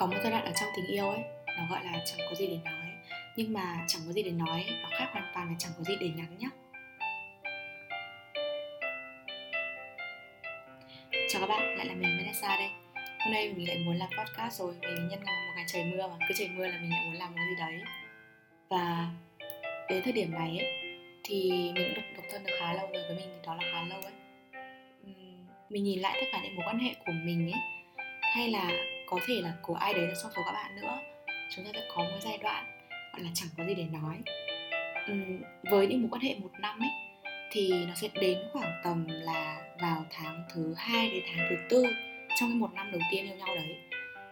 có một giai đoạn ở trong tình yêu ấy nó gọi là chẳng có gì để nói. Nhưng mà chẳng có gì để nói nó khác hoàn toàn là chẳng có gì để nhắn nhé chào các bạn lại là mình Vanessa đây. Hôm nay mình lại muốn làm podcast rồi vì nhân là một ngày trời mưa mà cứ trời mưa là mình lại muốn làm cái gì đấy. Và đến thời điểm này ấy thì mình cũng độc, độc thân được khá lâu rồi với mình thì đó là khá lâu ấy. Mình nhìn lại tất cả những mối quan hệ của mình ấy hay là có thể là của ai đấy trong số các bạn nữa. Chúng ta sẽ có một giai đoạn gọi là chẳng có gì để nói. Uhm, với những mối quan hệ một năm ấy thì nó sẽ đến khoảng tầm là vào tháng thứ hai đến tháng thứ tư trong cái một năm đầu tiên yêu nhau đấy.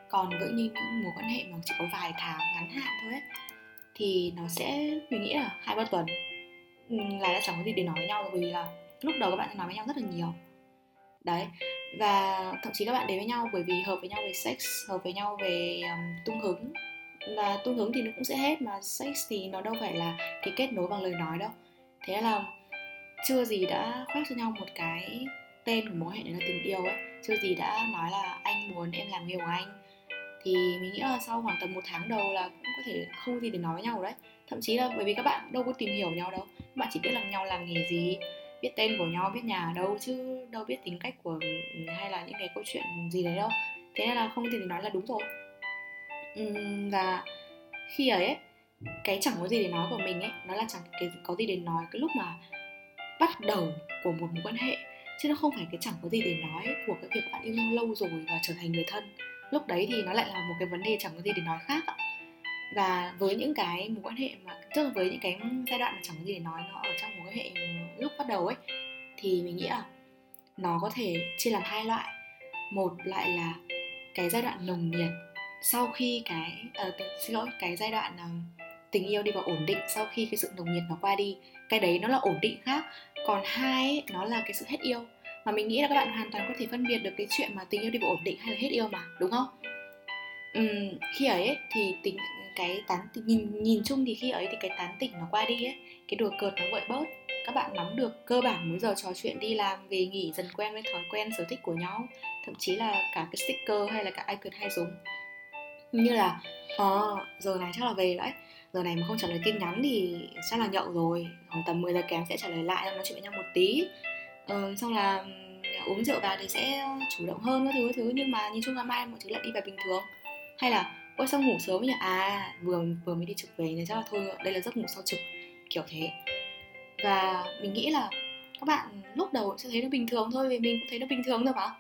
Còn với những mối quan hệ mà chỉ có vài tháng ngắn hạn thôi ấy thì nó sẽ mình nghĩ là hai ba tuần. Là đã chẳng có gì để nói với nhau rồi vì là lúc đầu các bạn sẽ nói với nhau rất là nhiều đấy. Và thậm chí các bạn đến với nhau bởi vì hợp với nhau về sex hợp với nhau về um, tung hứng. Và tung hứng thì nó cũng sẽ hết mà sex thì nó đâu phải là cái kết nối bằng lời nói đâu. Thế là chưa gì đã khoác cho nhau một cái tên của mối hệ đấy là tình yêu ấy. Chưa gì đã nói là anh muốn em làm người của anh. Thì mình nghĩ là sau khoảng tầm một tháng đầu là cũng có thể không gì để nói với nhau đấy. Thậm chí là bởi vì các bạn đâu có tìm hiểu nhau đâu. Các bạn chỉ biết là nhau làm nghề gì biết tên của nhau biết nhà ở đâu chứ đâu biết tính cách của ừ, hay là những cái câu chuyện gì đấy đâu. Thế nên là không thể nói là đúng rồi. Ừ, và khi ấy, cái chẳng có gì để nói của mình ấy nó là chẳng cái có gì để nói cái lúc mà bắt đầu của một mối quan hệ. Chứ nó không phải cái chẳng có gì để nói của cái việc bạn yêu nhau lâu rồi và trở thành người thân. Lúc đấy thì nó lại là một cái vấn đề chẳng có gì để nói khác ạ và với những cái mối quan hệ mà tức là với những cái giai đoạn mà chẳng có gì để nói nó ở trong mối quan hệ lúc bắt đầu ấy thì mình nghĩ là nó có thể chia làm hai loại. Một loại là cái giai đoạn nồng nhiệt sau khi cái uh, xin lỗi cái giai đoạn uh, tình yêu đi vào ổn định sau khi cái sự nồng nhiệt nó qua đi cái đấy nó là ổn định khác. Còn hai ấy, nó là cái sự hết yêu. Mà mình nghĩ là các bạn hoàn toàn có thể phân biệt được cái chuyện mà tình yêu đi vào ổn định hay là hết yêu mà đúng không? Um, khi ấy, ấy thì tính cái tán nhìn nhìn chung thì khi ấy thì cái tán tỉnh nó qua đi ấy cái đùa cợt nó vội bớt. Các bạn nắm được cơ bản mỗi giờ trò chuyện đi làm về nghỉ dần quen với thói quen sở thích của nhau thậm chí là cả cái sticker hay là cả icon hay dùng. Như là ờ à, giờ này chắc là về đấy giờ này mà không trả lời tin nhắn thì chắc là nhậu rồi khoảng tầm 10 giờ kém sẽ trả lời lại nói chuyện với nhau một tí. Ờ, xong là uống rượu vào thì sẽ chủ động hơn các thứ các thứ nhưng mà nhìn chung là mai mọi thứ lại đi về bình thường hay là ôi, sao ngủ sớm nhỉ à vừa vừa mới đi trực về này chắc là thôi, đây là giấc ngủ sau trực, kiểu thế. Và mình nghĩ là các bạn lúc đầu sẽ thấy nó bình thường thôi, vì mình cũng thấy nó bình thường thôi mà.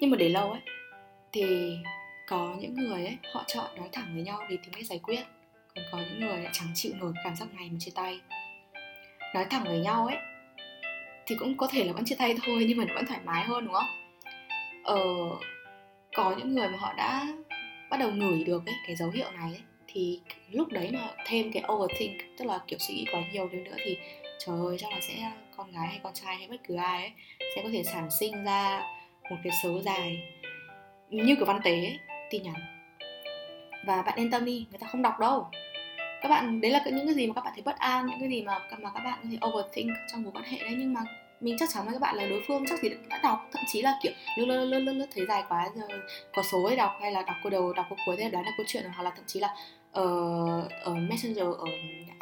Nhưng mà để lâu ấy, thì có những người ấy, họ chọn nói thẳng với nhau để tìm cách giải quyết. Còn có những người lại chẳng chịu nổi cảm giác này mà chia tay. Nói thẳng với nhau ấy, thì cũng có thể là vẫn chia tay thôi, nhưng mà nó vẫn thoải mái hơn, đúng không? Ờ có những người mà họ đã bắt đầu ngửi được ấy cái dấu hiệu này ấy, thì lúc đấy mà thêm cái overthink tức là kiểu suy nghĩ quá nhiều đến nữa thì trời ơi chắc là sẽ con gái hay con trai hay bất cứ ai ấy sẽ có thể sản sinh ra một cái số dài như kiểu văn tế ấy, tin nhắn. Và bạn yên tâm đi người ta không đọc đâu. Các bạn đấy là những cái gì mà các bạn thấy bất an những cái gì mà mà các bạn có thể overthink trong mối quan hệ đấy nhưng mà mình chắc chắn với các bạn là đối phương chắc gì đã đọc thậm chí là kiểu lướt lướt lướt lướt lướt thấy dài quá rồi có số ấy đọc hay là đọc câu đầu đọc câu cuối thế đoán là câu chuyện hoặc là thậm chí là ở, ở messenger ở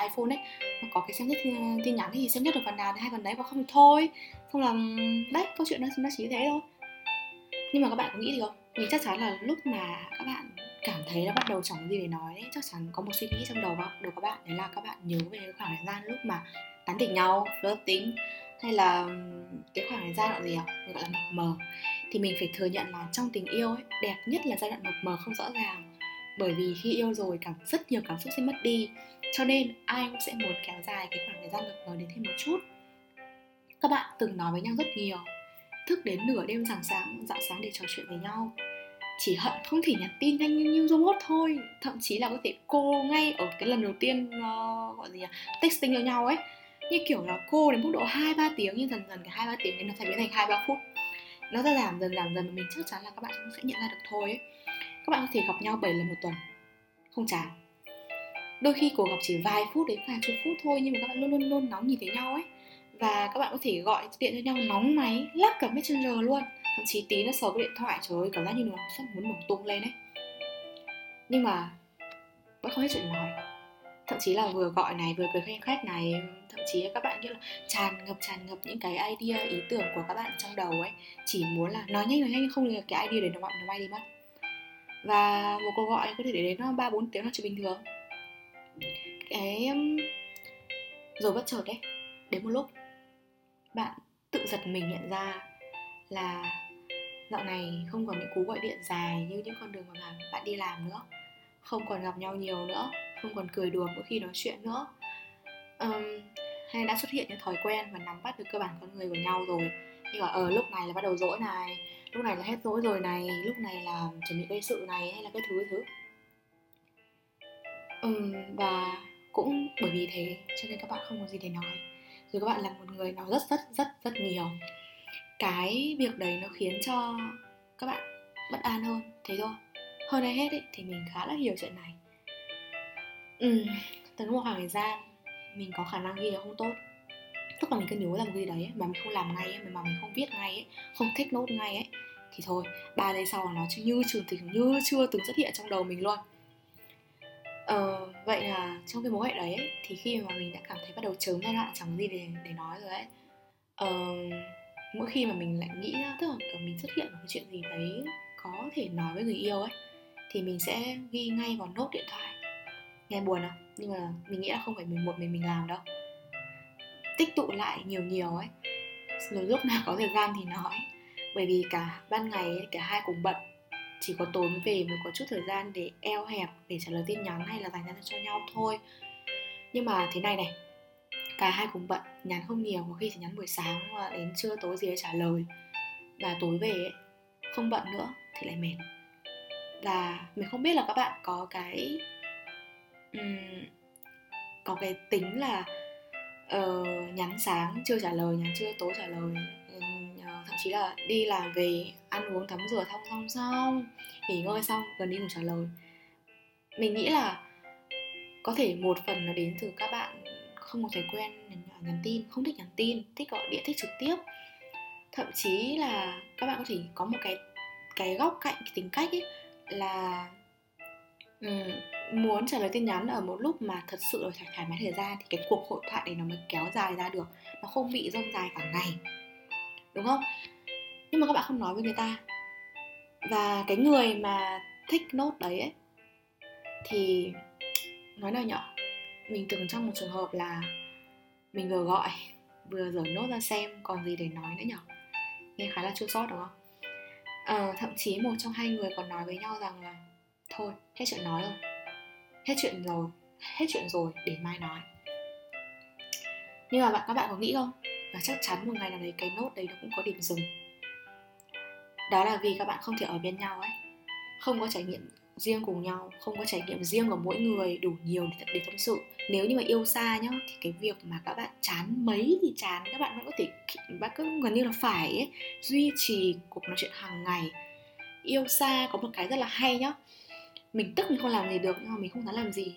iphone ấy nó có cái xem nhất ờ, tin nhắn thì xem nhất được phần nào thì hai phần đấy và không thì thôi. Không làm đấy câu chuyện nó nó chỉ thế thôi. Nhưng mà các bạn có nghĩ gì không? Mình chắc chắn là lúc mà các bạn cảm thấy nó bắt đầu chẳng gì để nói ấy, chắc chắn có một suy nghĩ trong đầu vào đầu các bạn đấy là các bạn nhớ về khoảng thời gian lúc mà tán tỉnh nhau flirting hay là cái khoảng thời gian gọi gì à gọi là mập mờ. Thì mình phải thừa nhận là trong tình yêu ấy đẹp nhất là giai đoạn mập mờ không rõ ràng. Bởi vì khi yêu rồi cảm rất nhiều cảm xúc sẽ mất đi. Cho nên ai cũng sẽ muốn kéo dài cái khoảng thời gian mập mờ đến thêm một chút. Các bạn từng nói với nhau rất nhiều. Thức đến nửa đêm rạng sáng dạng sáng để trò chuyện với nhau. Chỉ hận không thể nhắn tin nhanh như, như robot thôi. Thậm chí là có thể cô ngay ở cái lần đầu tiên uh, gọi gì à texting cho nhau ấy như kiểu là cô đến mức độ hai, ba tiếng, nhưng dần dần cái hai, ba tiếng thì nó sẽ biến thành hai, ba phút. Nó sẽ giảm dần giảm dần và mình chắc chắn là các bạn cũng sẽ nhận ra được thôi ấy. các bạn có thể gặp nhau 7 lần một tuần. Không chán. Đôi khi cuộc gặp chỉ vài phút đến vài chục phút thôi, nhưng mà các bạn luôn luôn luôn nóng nhìn thấy nhau ấy. Và các bạn có thể gọi điện cho nhau nóng máy lắc cả messenger luôn. Thậm chí tí nó sờ cái điện thoại, trời ơi, cảm giác như nó sắp muốn nổ tung lên ấy. Nhưng mà vẫn không hết chuyện nói thậm chí là vừa gọi này, vừa cười khen khách này, thậm chí các bạn như là tràn ngập tràn ngập những cái idea, ý tưởng của các bạn trong đầu ấy. Chỉ muốn là nói nhanh nói nhanh, không được cái idea đấy nó nó bay đi mất. Và một cuộc gọi có thể để đến nó ba, bốn tiếng là chuyện bình thường. Cái rồi bất chợt đấy đến một lúc, bạn tự giật mình nhận ra là dạo này không còn những cú gọi điện dài như những con đường mà bạn đi làm nữa. Không còn gặp nhau nhiều nữa không còn cười đùa mỗi khi nói chuyện nữa. Um, hay đã xuất hiện những thói quen và nắm bắt được cơ bản con người của nhau rồi. Như là ở ờ, lúc này là bắt đầu dỗi này lúc này là hết dỗi rồi này lúc này là chuẩn bị gây sự này hay là cái thứ cái thứ. Um, và cũng bởi vì thế cho nên các bạn không có gì để nói. Rồi các bạn là một người nói rất rất rất rất nhiều. Cái việc đấy nó khiến cho các bạn bất an hơn. Thế thôi. Hơn ai hết ấy, thì mình khá là hiểu chuyện này ừ, từ một khoảng thời gian mình có khả năng ghi là không tốt. Tức là mình cứ nhớ làm cái gì đấy mà mình không làm ngay ấy, mà mình không viết ngay ấy, không thích nốt ngay ấy thì thôi ba giây sau là nó như trường tình như chưa từng xuất hiện trong đầu mình luôn. Ờ, vậy là trong cái mối hệ đấy ấy, thì khi mà mình đã cảm thấy bắt đầu chớm giai đoạn chẳng gì để để nói rồi ấy ờ, mỗi khi mà mình lại nghĩ ra tức là mình xuất hiện một cái chuyện gì đấy có thể nói với người yêu ấy thì mình sẽ ghi ngay vào nốt điện thoại nghe buồn không nhưng mà mình nghĩ là không phải mình một mình mình làm đâu. Tích tụ lại nhiều nhiều ấy. Rồi lúc nào có thời gian thì nói. Bởi vì cả ban ngày ấy, cả hai cùng bận. Chỉ có tối mới về mới có chút thời gian để eo hẹp để trả lời tin nhắn hay là dành ra cho nhau thôi. Nhưng mà thế này này. Cả hai cùng bận nhắn không nhiều có khi chỉ nhắn buổi sáng và đến trưa tối gì ấy trả lời. Và tối về ấy, không bận nữa thì lại mệt. Là mình không biết là các bạn có cái um, có cái tính là uh, nhắn sáng chưa trả lời nhắn trưa tối trả lời. Uh, thậm chí là đi làm về ăn uống tắm rửa xong xong xong nghỉ ngơi xong gần đi ngủ trả lời. Mình nghĩ là có thể một phần là đến từ các bạn không có thói quen nhắn tin không thích nhắn tin thích gọi điện thích trực tiếp. Thậm chí là các bạn có thể có một cái cái góc cạnh cái tính cách ấy là um, muốn trả lời tin nhắn ở một lúc mà thật sự là thoải, thoải mái thời gian thì cái cuộc hội thoại này nó mới kéo dài ra được. Nó không bị rông dài cả ngày. Đúng không? Nhưng mà các bạn không nói với người ta. Và cái người mà thích nốt đấy ấy thì nói nào nhỏ mình từng trong một trường hợp là mình vừa gọi vừa dở nốt ra xem còn gì để nói nữa nhở? Nghe khá là chua sót đúng không? À, thậm chí một trong hai người còn nói với nhau rằng là thôi hết chuyện nói rồi hết chuyện rồi hết chuyện rồi để mai nói. Nhưng mà bạn các bạn có nghĩ không? Và chắc chắn một ngày nào đấy cái nốt đấy nó cũng có điểm dừng. Đó là vì các bạn không thể ở bên nhau ấy. Không có trải nghiệm riêng cùng nhau không có trải nghiệm riêng của mỗi người đủ nhiều để, để tâm sự. Nếu như mà yêu xa nhá thì cái việc mà các bạn chán mấy thì chán các bạn vẫn có thể bạn cứ gần như là phải ấy, duy trì cuộc nói chuyện hàng ngày. Yêu xa có một cái rất là hay nhá mình tức mình không làm gì được nhưng mà mình không dám làm gì.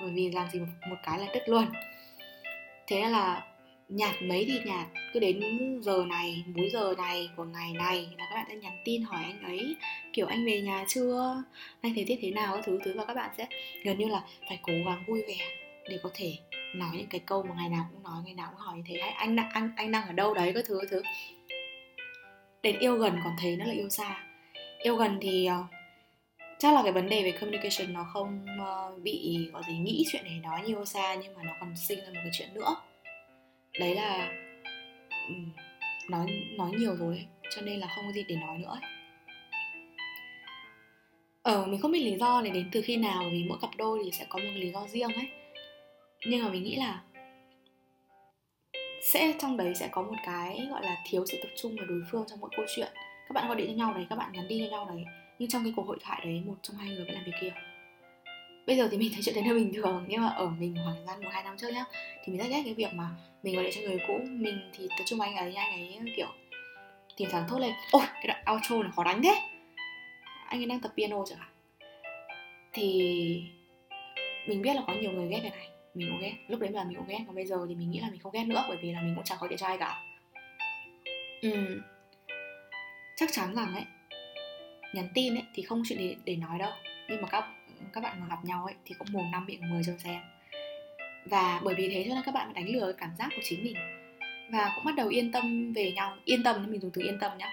Bởi vì làm gì một, một cái là tức luôn. Thế là nhạt mấy thì nhạt. Cứ đến giờ này múi giờ này của ngày này là các bạn sẽ nhắn tin hỏi anh ấy kiểu anh về nhà chưa? Anh thấy tiết thế nào? thứ thứ và các bạn sẽ gần như là phải cố gắng vui vẻ để có thể nói những cái câu mà ngày nào cũng nói ngày nào cũng hỏi như thế. Hay anh đang anh anh đang ở đâu đấy các thứ các thứ. Đến yêu gần còn thấy nó là yêu xa. Yêu gần thì uh, chắc là cái vấn đề về communication nó không ờ, bị có gì nghĩ chuyện này nói như xa nhưng mà nó còn sinh ra một cái chuyện nữa. Đấy là nói nói nhiều rồi ấy, cho nên là không có gì để nói nữa ấy. Ờ, mình không biết lý do này đến từ khi nào vì mỗi cặp đôi thì sẽ có một lý do riêng ấy. Nhưng mà mình nghĩ là sẽ trong đấy sẽ có một cái gọi là thiếu sự tập trung của đối phương trong mỗi câu chuyện. Các bạn gọi điện cho nhau đấy các bạn nhắn tin cho nhau đấy nhưng trong cái cuộc hội thoại đấy, một trong hai người vẫn làm việc kia. Bây giờ thì mình thấy chuyện đấy là bình thường, nhưng mà ở mình khoảng thời gian một hai năm trước nhá, thì mình rất ghét cái việc mà mình gọi điện cho người cũ. Mình thì tập trung anh ấy anh ấy kiểu tìm thằng thốt lên. Ôi, cái đoạn outro này khó đánh thế. Anh ấy đang tập piano chẳng hạn. Thì mình biết là có nhiều người ghét cái này. Mình cũng ghét. Lúc đấy là mình cũng ghét, còn bây giờ thì mình nghĩ là mình không ghét nữa, bởi vì là mình cũng chẳng có điện cho ai cả. Ừ. chắc chắn rằng ấy nhắn tin ấy thì không chuyện để, để nói đâu. Nhưng mà các các bạn mà gặp nhau ấy thì cũng mồm năm miệng mười cho xem. Và bởi vì thế cho nên các bạn đánh lừa cảm giác của chính mình. Và cũng bắt đầu yên tâm về nhau. Yên tâm mình dùng từ yên tâm nhá.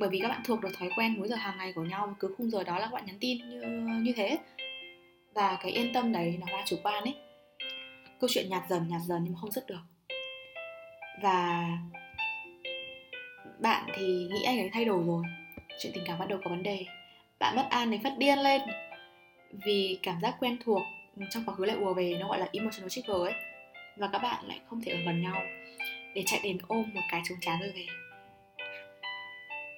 Bởi vì các bạn thuộc được thói quen múi giờ hàng ngày của nhau cứ khung giờ đó là các bạn nhắn tin như như thế. Và cái yên tâm đấy nó là chủ quan ấy. Câu chuyện nhạt dần nhạt dần nhưng mà không dứt được. Và bạn thì nghĩ anh ấy thay đổi rồi chuyện tình cảm bắt đầu có vấn đề. Bạn bất an đến phát điên lên. Vì cảm giác quen thuộc trong quá khứ lại ùa về, nó gọi là emotional trigger ấy. Và các bạn lại không thể ở gần nhau để chạy đến ôm một cái trống chán rồi về.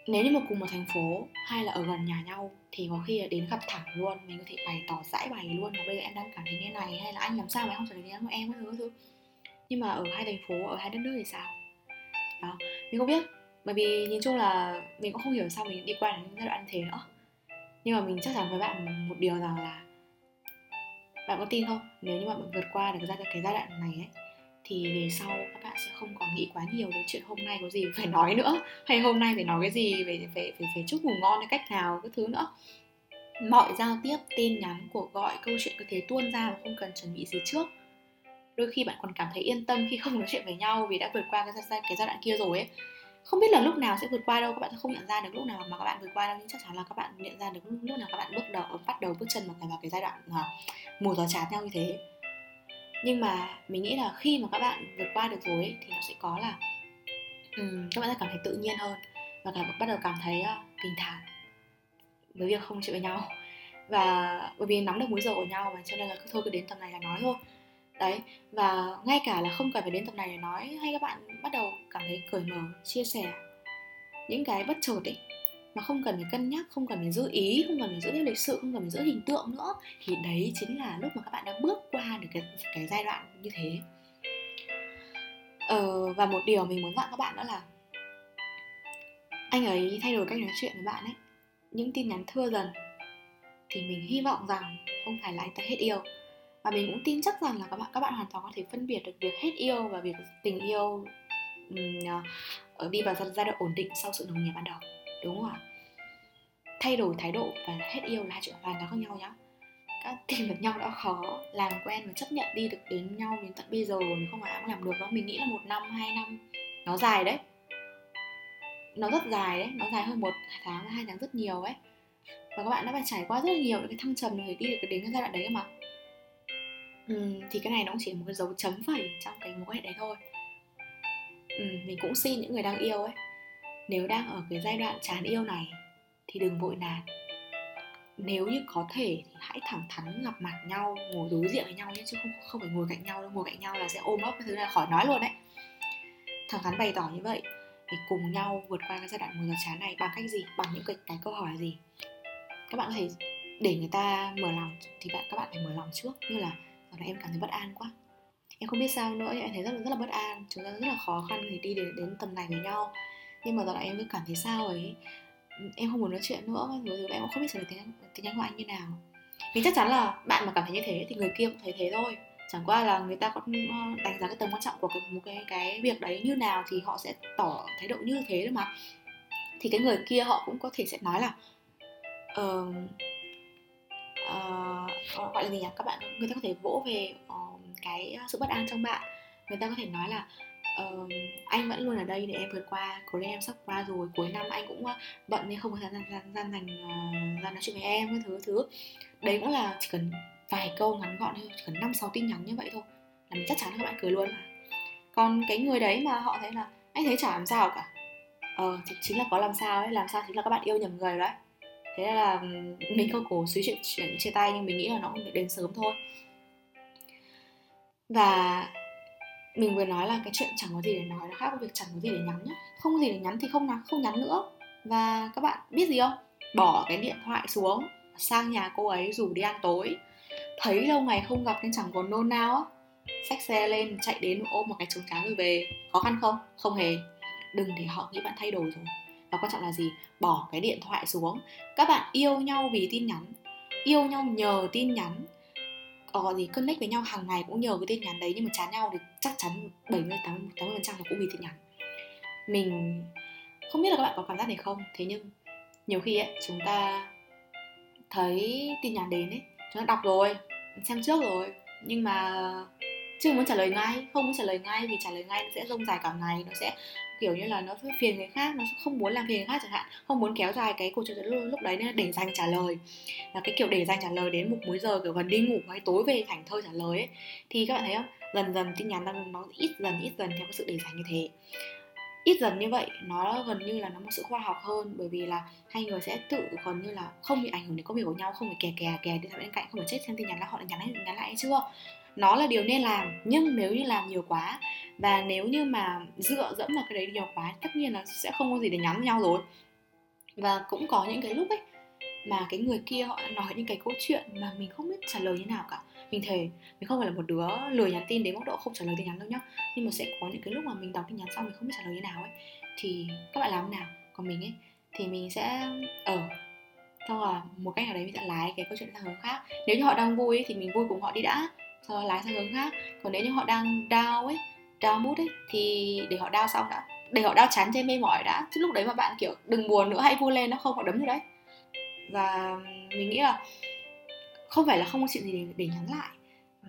Nếu như mà cùng một thành phố hay là ở gần nhà nhau thì có khi là đến gặp thẳng luôn, mình có thể bày tỏ giải bày luôn là bây giờ em đang cảm thấy như này hay là anh làm sao mà không trở thành như của em các thứ. Nhưng mà ở hai thành phố, ở hai đất nước thì sao? Đó, mình không biết bởi vì nhìn chung là mình cũng không hiểu sao mình đi qua đến giai đoạn thế nữa. Nhưng mà mình chắc chắn với bạn một điều rằng là bạn có tin không? Nếu như mà bạn vượt qua được ra cái giai đoạn này ấy thì về sau các bạn sẽ không còn nghĩ quá nhiều đến chuyện hôm nay có gì phải nói nữa. Hay hôm nay phải nói cái gì về về về, về chúc ngủ ngon hay cách nào cái thứ nữa. Mọi giao tiếp tin nhắn cuộc gọi câu chuyện cứ thế tuôn ra mà không cần chuẩn bị gì trước. Đôi khi bạn còn cảm thấy yên tâm khi không nói chuyện với nhau vì đã vượt qua cái giai, cái giai đoạn kia rồi ấy không biết là lúc nào sẽ vượt qua đâu các bạn sẽ không nhận ra được lúc nào mà các bạn vượt qua đâu nhưng chắc chắn là các bạn nhận ra được lúc nào các bạn bước đầu bắt đầu bước chân vào cái vào cái giai đoạn mà mùa gió chán nhau như thế. Nhưng mà mình nghĩ là khi mà các bạn vượt qua được rồi ấy, thì nó sẽ có là um, các bạn sẽ cảm thấy tự nhiên hơn và cả bắt đầu cảm thấy uh, bình thản với việc không chịu với nhau. Và bởi vì nắm được múi giờ của nhau mà cho nên là cứ thôi cứ đến tầm này là nói thôi đấy và ngay cả là không cần phải đến tập này để nói hay các bạn bắt đầu cảm thấy cởi mở chia sẻ những cái bất chợt ấy mà không cần phải cân nhắc không cần phải giữ ý không cần phải giữ theo lịch sự không cần phải giữ hình tượng nữa thì đấy chính là lúc mà các bạn đã bước qua được cái cái giai đoạn như thế. Ờ, và một điều mình muốn dặn các bạn đó là anh ấy thay đổi cách nói chuyện với bạn ấy. Những tin nhắn thưa dần thì mình hy vọng rằng không phải là anh ta hết yêu và mình cũng tin chắc rằng là các bạn các bạn hoàn toàn có thể phân biệt được việc hết yêu và việc tình yêu um, đi vào giai đoạn ổn định sau sự nồng nhiệt ban đầu đúng không ạ? Thay đổi thái độ và hết yêu là hai chuyện hoàn toàn khác nhau nhá. Các tìm được nhau đã khó làm quen và chấp nhận đi được đến nhau đến tận bây giờ thì không phải ai cũng làm được đâu. Mình nghĩ là một năm hai năm nó dài đấy. Nó rất dài đấy nó dài hơn một tháng hai tháng rất nhiều ấy. Và các bạn đã phải trải qua rất là nhiều những cái thăng trầm để đi được đến cái giai đoạn đấy mà ừ, thì cái này nó cũng chỉ là một cái dấu chấm phẩy trong cái mối quan hệ đấy thôi. Ừ, mình cũng xin những người đang yêu ấy nếu đang ở cái giai đoạn chán yêu này thì đừng vội nản. Nếu như có thể thì hãy thẳng thắn gặp mặt nhau ngồi đối diện với nhau nhé chứ không không phải ngồi cạnh nhau đâu ngồi cạnh nhau là sẽ ôm ấp cái thứ là khỏi nói luôn đấy. Thẳng thắn bày tỏ như vậy để cùng nhau vượt qua cái giai đoạn mùa giờ chán này bằng cách gì? Bằng những cái, cái câu hỏi gì? Các bạn có thể để người ta mở lòng thì bạn các bạn phải mở lòng trước như là và là em cảm thấy bất an quá. Em không biết sao nữa em thấy rất là rất là bất an. Chúng ta rất là khó khăn để đi đến, đến tầm này với nhau. Nhưng mà giờ lại em cứ cảm thấy sao ấy? Em không muốn nói chuyện nữa rồi, rồi em cũng không biết xử lý tiếng tiếng anh của anh như nào. Vì chắc chắn là bạn mà cảm thấy như thế thì người kia cũng thấy thế thôi. Chẳng qua là người ta có ờ, đánh giá cái tầm quan trọng của cái, một cái cái việc đấy như nào thì họ sẽ tỏ thái độ như thế thôi mà. Thì cái người kia họ cũng có thể sẽ nói là uh, uh, Ờ, gọi là gì nhỉ các bạn người ta có thể vỗ về uh, cái sự bất an trong bạn. Người ta có thể nói là uh, anh vẫn luôn ở đây để em vượt qua cố lên em sắp qua rồi cuối năm anh cũng bận nên không có thời gian gian, gian dành uh, ra nói chuyện với em cái thứ thứ. Đấy cũng là chỉ cần vài câu ngắn gọn thôi chỉ cần năm sáu tin nhắn như vậy thôi là mình chắc chắn là các bạn cười luôn. Mà còn cái người đấy mà họ thấy là anh thấy chả làm sao cả. Ờ thì chính là có làm sao ấy làm sao chính là các bạn yêu nhầm người đấy thế là mình không cố suy chuyện chuyện chia tay nhưng mình nghĩ là nó cũng đến sớm thôi. Và mình vừa nói là cái chuyện chẳng có gì để nói là khác với việc chẳng có gì để nhắn nhá. Không có gì để nhắn thì không nhắn không nhắn nữa. Và các bạn biết gì không? Bỏ cái điện thoại xuống, sang nhà cô ấy rủ đi ăn tối. Thấy lâu ngày không gặp nên chẳng còn nôn nao á. Xách xe lên, chạy đến ôm một cái trứng cá rồi về. Khó khăn không? Không hề. Đừng để họ nghĩ bạn thay đổi rồi và quan trọng là gì? Bỏ cái điện thoại xuống. Các bạn yêu nhau vì tin nhắn, yêu nhau nhờ tin nhắn. Có gì connect với nhau hàng ngày cũng nhờ cái tin nhắn đấy, nhưng mà chán nhau thì chắc chắn 70 80 80 phần trăm là cũng vì tin nhắn. Mình không biết là các bạn có cảm giác này không, thế nhưng nhiều khi ấy, chúng ta thấy tin nhắn đến ấy, chúng ta đọc rồi, xem trước rồi, nhưng mà chưa muốn trả lời ngay, không muốn trả lời ngay vì trả lời ngay nó sẽ rông dài cả ngày, nó sẽ kiểu như là nó phiền người khác, nó không muốn làm phiền người khác chẳng hạn, không muốn kéo dài cái cuộc trò chuyện lúc đấy nên để dành trả lời. Là cái kiểu để dành trả lời đến một múi giờ, kiểu gần đi ngủ hay tối về thành thơi trả lời ấy, thì các bạn thấy không? Dần dần tin nhắn đang nó ít dần ít dần theo cái sự để dành như thế. Ít dần như vậy, nó gần như là nó một sự khoa học hơn, bởi vì là hai người sẽ tự gần như là không bị ảnh hưởng đến công việc của nhau, không phải kè kè kè đi bên cạnh, không phải chết xem tin nhắn là họ đã nhắn lại nhắn lại hay chưa nó là điều nên làm, nhưng nếu như làm nhiều quá và nếu như mà dựa dẫm vào cái đấy nhiều quá tất nhiên là sẽ không có gì để nhắn với nhau rồi. Và cũng có những cái lúc ấy mà cái người kia họ nói những cái câu chuyện mà mình không biết trả lời như nào cả. Mình thề mình không phải là một đứa lười nhắn tin đến mức độ không trả lời tin nhắn đâu nhá. Nhưng mà sẽ có những cái lúc mà mình đọc tin nhắn xong mình không biết trả lời như nào ấy. Thì các bạn làm thế nào? Còn mình ấy thì mình sẽ ở ờ, xong rồi một cách nào đấy mình sẽ lái cái câu chuyện sang hướng khác. Nếu như họ đang vui ấy, thì mình vui cùng họ đi đã sau đó lái sang hướng khác. Còn nếu như họ đang down ấy down mood ấy thì để họ down xong đã. Để họ đau chán trên mê mỏi đã. Chứ lúc đấy mà bạn kiểu đừng buồn nữa hãy vui lên nó không họ đấm như đấy. Và mình nghĩ là không phải là không có chuyện gì để, để nhắn lại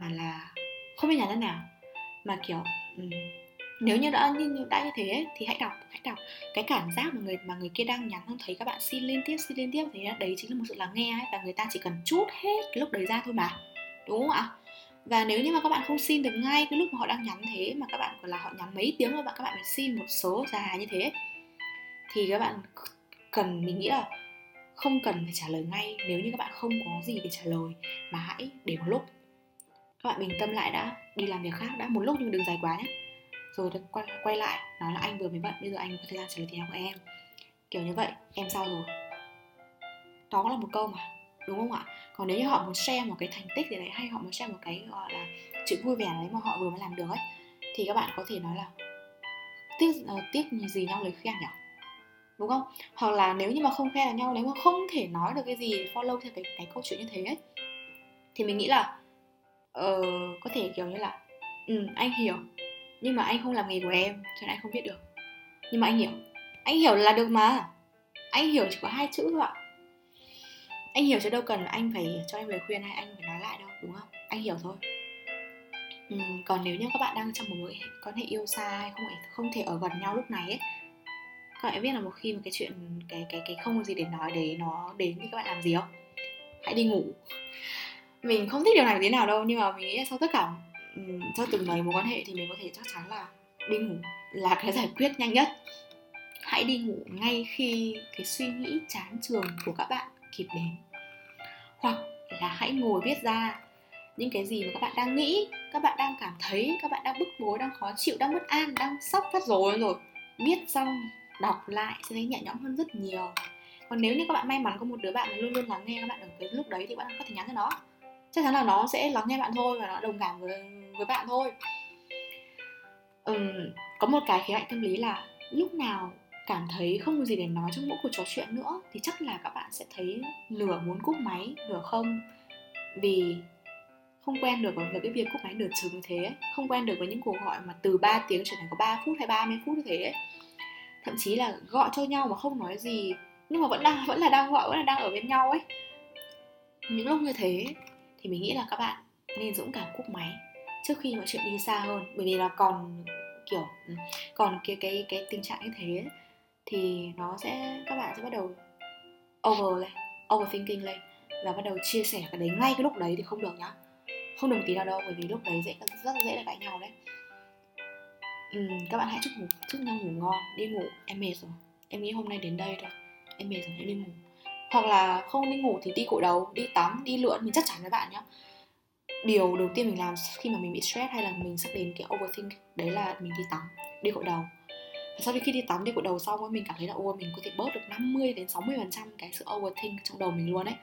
mà là không biết nhắn thế nào. Mà kiểu um, nếu như đã như đã như thế thì hãy đọc hãy đọc. Cái cảm giác mà người mà người kia đang nhắn không thấy các bạn xin liên tiếp xin liên tiếp thì đấy chính là một sự lắng nghe ấy và người ta chỉ cần chút hết cái lúc đấy ra thôi mà. Đúng không ạ? Và nếu như mà các bạn không xin được ngay cái lúc mà họ đang nhắn thế mà các bạn còn là họ nhắn mấy tiếng rồi bạn các bạn phải xin một số dài như thế thì các bạn cần mình nghĩ là không cần phải trả lời ngay. Nếu như các bạn không có gì để trả lời mà hãy để một lúc. Các bạn bình tâm lại đã đi làm việc khác đã một lúc nhưng mà đừng dài quá nhé. Rồi quay, quay lại nói là anh vừa mới bận bây giờ anh có thời gian trả lời tin nhắn của em. Kiểu như vậy em sao rồi? Đó là một câu mà đúng không ạ? Còn nếu như họ muốn share một cái thành tích gì đấy hay họ muốn share một cái gọi là chuyện vui vẻ đấy mà họ vừa mới làm được ấy thì các bạn có thể nói là tiếc uh, tiếc gì nhau lời khen nhỉ? Đúng không? Hoặc là nếu như mà không khen là nhau nếu mà không thể nói được cái gì follow theo cái cái câu chuyện như thế ấy thì mình nghĩ là uh, có thể kiểu như là ừ anh hiểu nhưng mà anh không làm nghề của em cho nên anh không biết được. Nhưng mà anh hiểu. Anh hiểu là được mà. Anh hiểu chỉ có hai chữ thôi ạ anh hiểu chứ đâu cần anh phải cho em lời khuyên hay anh phải nói lại đâu đúng không? Anh hiểu thôi. Ừ, còn nếu như các bạn đang trong một mối quan hệ yêu xa hay không không thể ở gần nhau lúc này ấy các bạn biết là một khi mà cái chuyện cái cái cái không có gì để nói đấy nó đến thì các bạn làm gì không? Hãy đi ngủ. Mình không thích điều này thế nào đâu nhưng mà mình nghĩ sau tất cả ừ, sau từng này mối quan hệ thì mình có thể chắc chắn là đi ngủ là cái giải quyết nhanh nhất. Hãy đi ngủ ngay khi cái suy nghĩ chán trường của các bạn kịp đến. Hoặc là hãy ngồi viết ra những cái gì mà các bạn đang nghĩ các bạn đang cảm thấy các bạn đang bức bối đang khó chịu đang bất an đang sốc phát rồi rồi. Viết xong đọc lại sẽ thấy nhẹ nhõm hơn rất nhiều. Còn nếu như các bạn may mắn có một đứa bạn mà luôn luôn lắng nghe các bạn ở cái lúc đấy thì bạn có thể nhắn cho nó. Chắc chắn là nó sẽ lắng nghe bạn thôi và nó đồng cảm với với bạn thôi. Um, có một cái khía cạnh tâm lý là lúc nào cảm thấy không có gì để nói trong mỗi cuộc trò chuyện nữa, thì chắc là các bạn sẽ thấy nửa muốn cúp máy nửa không? Vì không quen được với cái việc cúp máy nửa chừng như thế không quen được với những cuộc gọi mà từ 3 tiếng trở thành có 3 phút hay 30 phút như thế thậm chí là gọi cho nhau mà không nói gì, nhưng mà vẫn đang, vẫn là đang gọi, vẫn là đang ở bên nhau ấy. Những lúc như thế thì mình nghĩ là các bạn nên dũng cảm cúp máy trước khi mọi chuyện đi xa hơn. Bởi vì là còn, kiểu ừ, còn cái cái cái tình trạng như thế thì nó sẽ các bạn sẽ bắt đầu over lên overthinking lên và bắt đầu chia sẻ cái đấy ngay cái lúc đấy thì không được nhá. Không được tí nào đâu bởi vì lúc đấy dễ rất dễ là cãi nhau đấy. Ừ, các bạn hãy chúc ngủ chúc nhau ngủ ngon đi ngủ em mệt rồi em nghĩ hôm nay đến đây thôi em mệt rồi em đi ngủ. Hoặc là không đi ngủ thì đi cội đầu đi tắm đi lượn mình chắc chắn với bạn nhá. Điều đầu tiên mình làm khi mà mình bị stress hay là mình sắp đến cái overthink đấy là mình đi tắm đi cội đầu và sau khi đi tắm đi cội đầu xong ấy, mình cảm thấy là ô mình có thể bớt được 50 đến 60 phần trăm cái sự overthink trong đầu mình luôn ấy.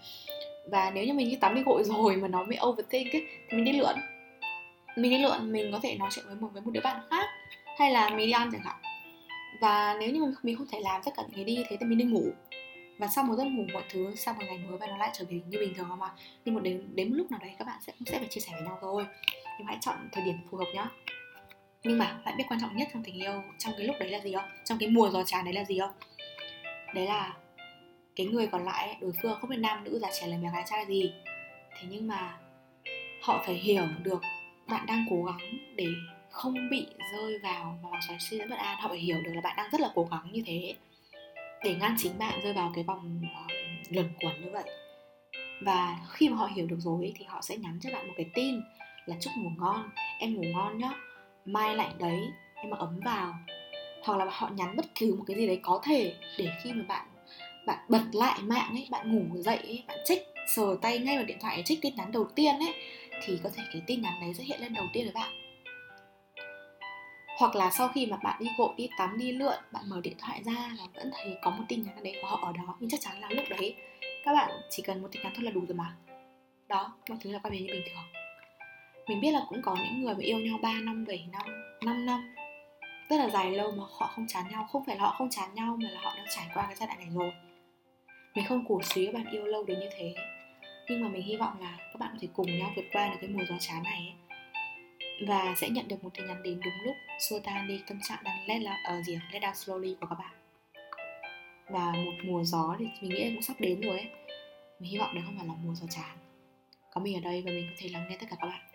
Và nếu như mình đi tắm đi gội rồi mà nó mới overthink ấy, thì mình đi lượn. Mình đi lượn, mình có thể nói chuyện với một với một đứa bạn khác, hay là mình đi ăn chẳng hạn. Và nếu như mình không thể làm tất cả những cái đi thế thì mình đi ngủ. Và sau một giấc ngủ mọi thứ, sau một ngày mới và nó lại trở về như bình thường mà. Nhưng một đến đến một lúc nào đấy các bạn sẽ sẽ phải chia sẻ với nhau thôi. Nhưng hãy chọn thời điểm phù hợp nhá nhưng mà bạn biết quan trọng nhất trong tình yêu trong cái lúc đấy là gì không? Trong cái mùa gió tràn đấy là gì không? Đấy là cái người còn lại đối phương không biết nam nữ già trẻ là bé gái trai gì. Thế nhưng mà họ phải hiểu được bạn đang cố gắng để không bị rơi vào vòng xoáy suy bất an. Họ phải hiểu được là bạn đang rất là cố gắng như thế để ngăn chính bạn rơi vào cái vòng uh, luẩn quẩn như vậy. Và khi mà họ hiểu được rồi thì họ sẽ nhắn cho bạn một cái tin là chúc ngủ ngon em ngủ ngon nhá mai lạnh đấy em mà ấm vào. Hoặc là họ nhắn bất cứ một cái gì đấy có thể để khi mà bạn bạn bật lại mạng ấy bạn ngủ dậy ấy, bạn check sờ tay ngay vào điện thoại check tin nhắn đầu tiên ấy thì có thể cái tin nhắn đấy sẽ hiện lên đầu tiên với bạn. Hoặc là sau khi mà bạn đi gội đi tắm đi lượn bạn mở điện thoại ra là vẫn thấy có một tin nhắn đấy của họ ở đó nhưng chắc chắn là lúc đấy các bạn chỉ cần một tin nhắn thôi là đủ rồi mà. Đó mọi thứ là quay về như bình thường mình biết là cũng có những người mà yêu nhau 3 năm 7 năm 5 năm. Rất là dài lâu mà họ không chán nhau. Không phải là họ không chán nhau mà là họ đang trải qua cái giai đoạn này rồi. Mình không cổ suý các bạn yêu lâu đến như thế. Nhưng mà mình hy vọng là các bạn có thể cùng nhau vượt qua được cái mùa gió chán này ấy. và sẽ nhận được một tin nhắn đến đúng lúc. Xua tan đi tâm trạng đang let là ở uh, gì let down slowly của các bạn. Và một mùa gió thì mình nghĩ cũng sắp đến rồi ấy. Mình hy vọng đấy không phải là mùa gió chán. Có mình ở đây và mình có thể lắng nghe tất cả các bạn.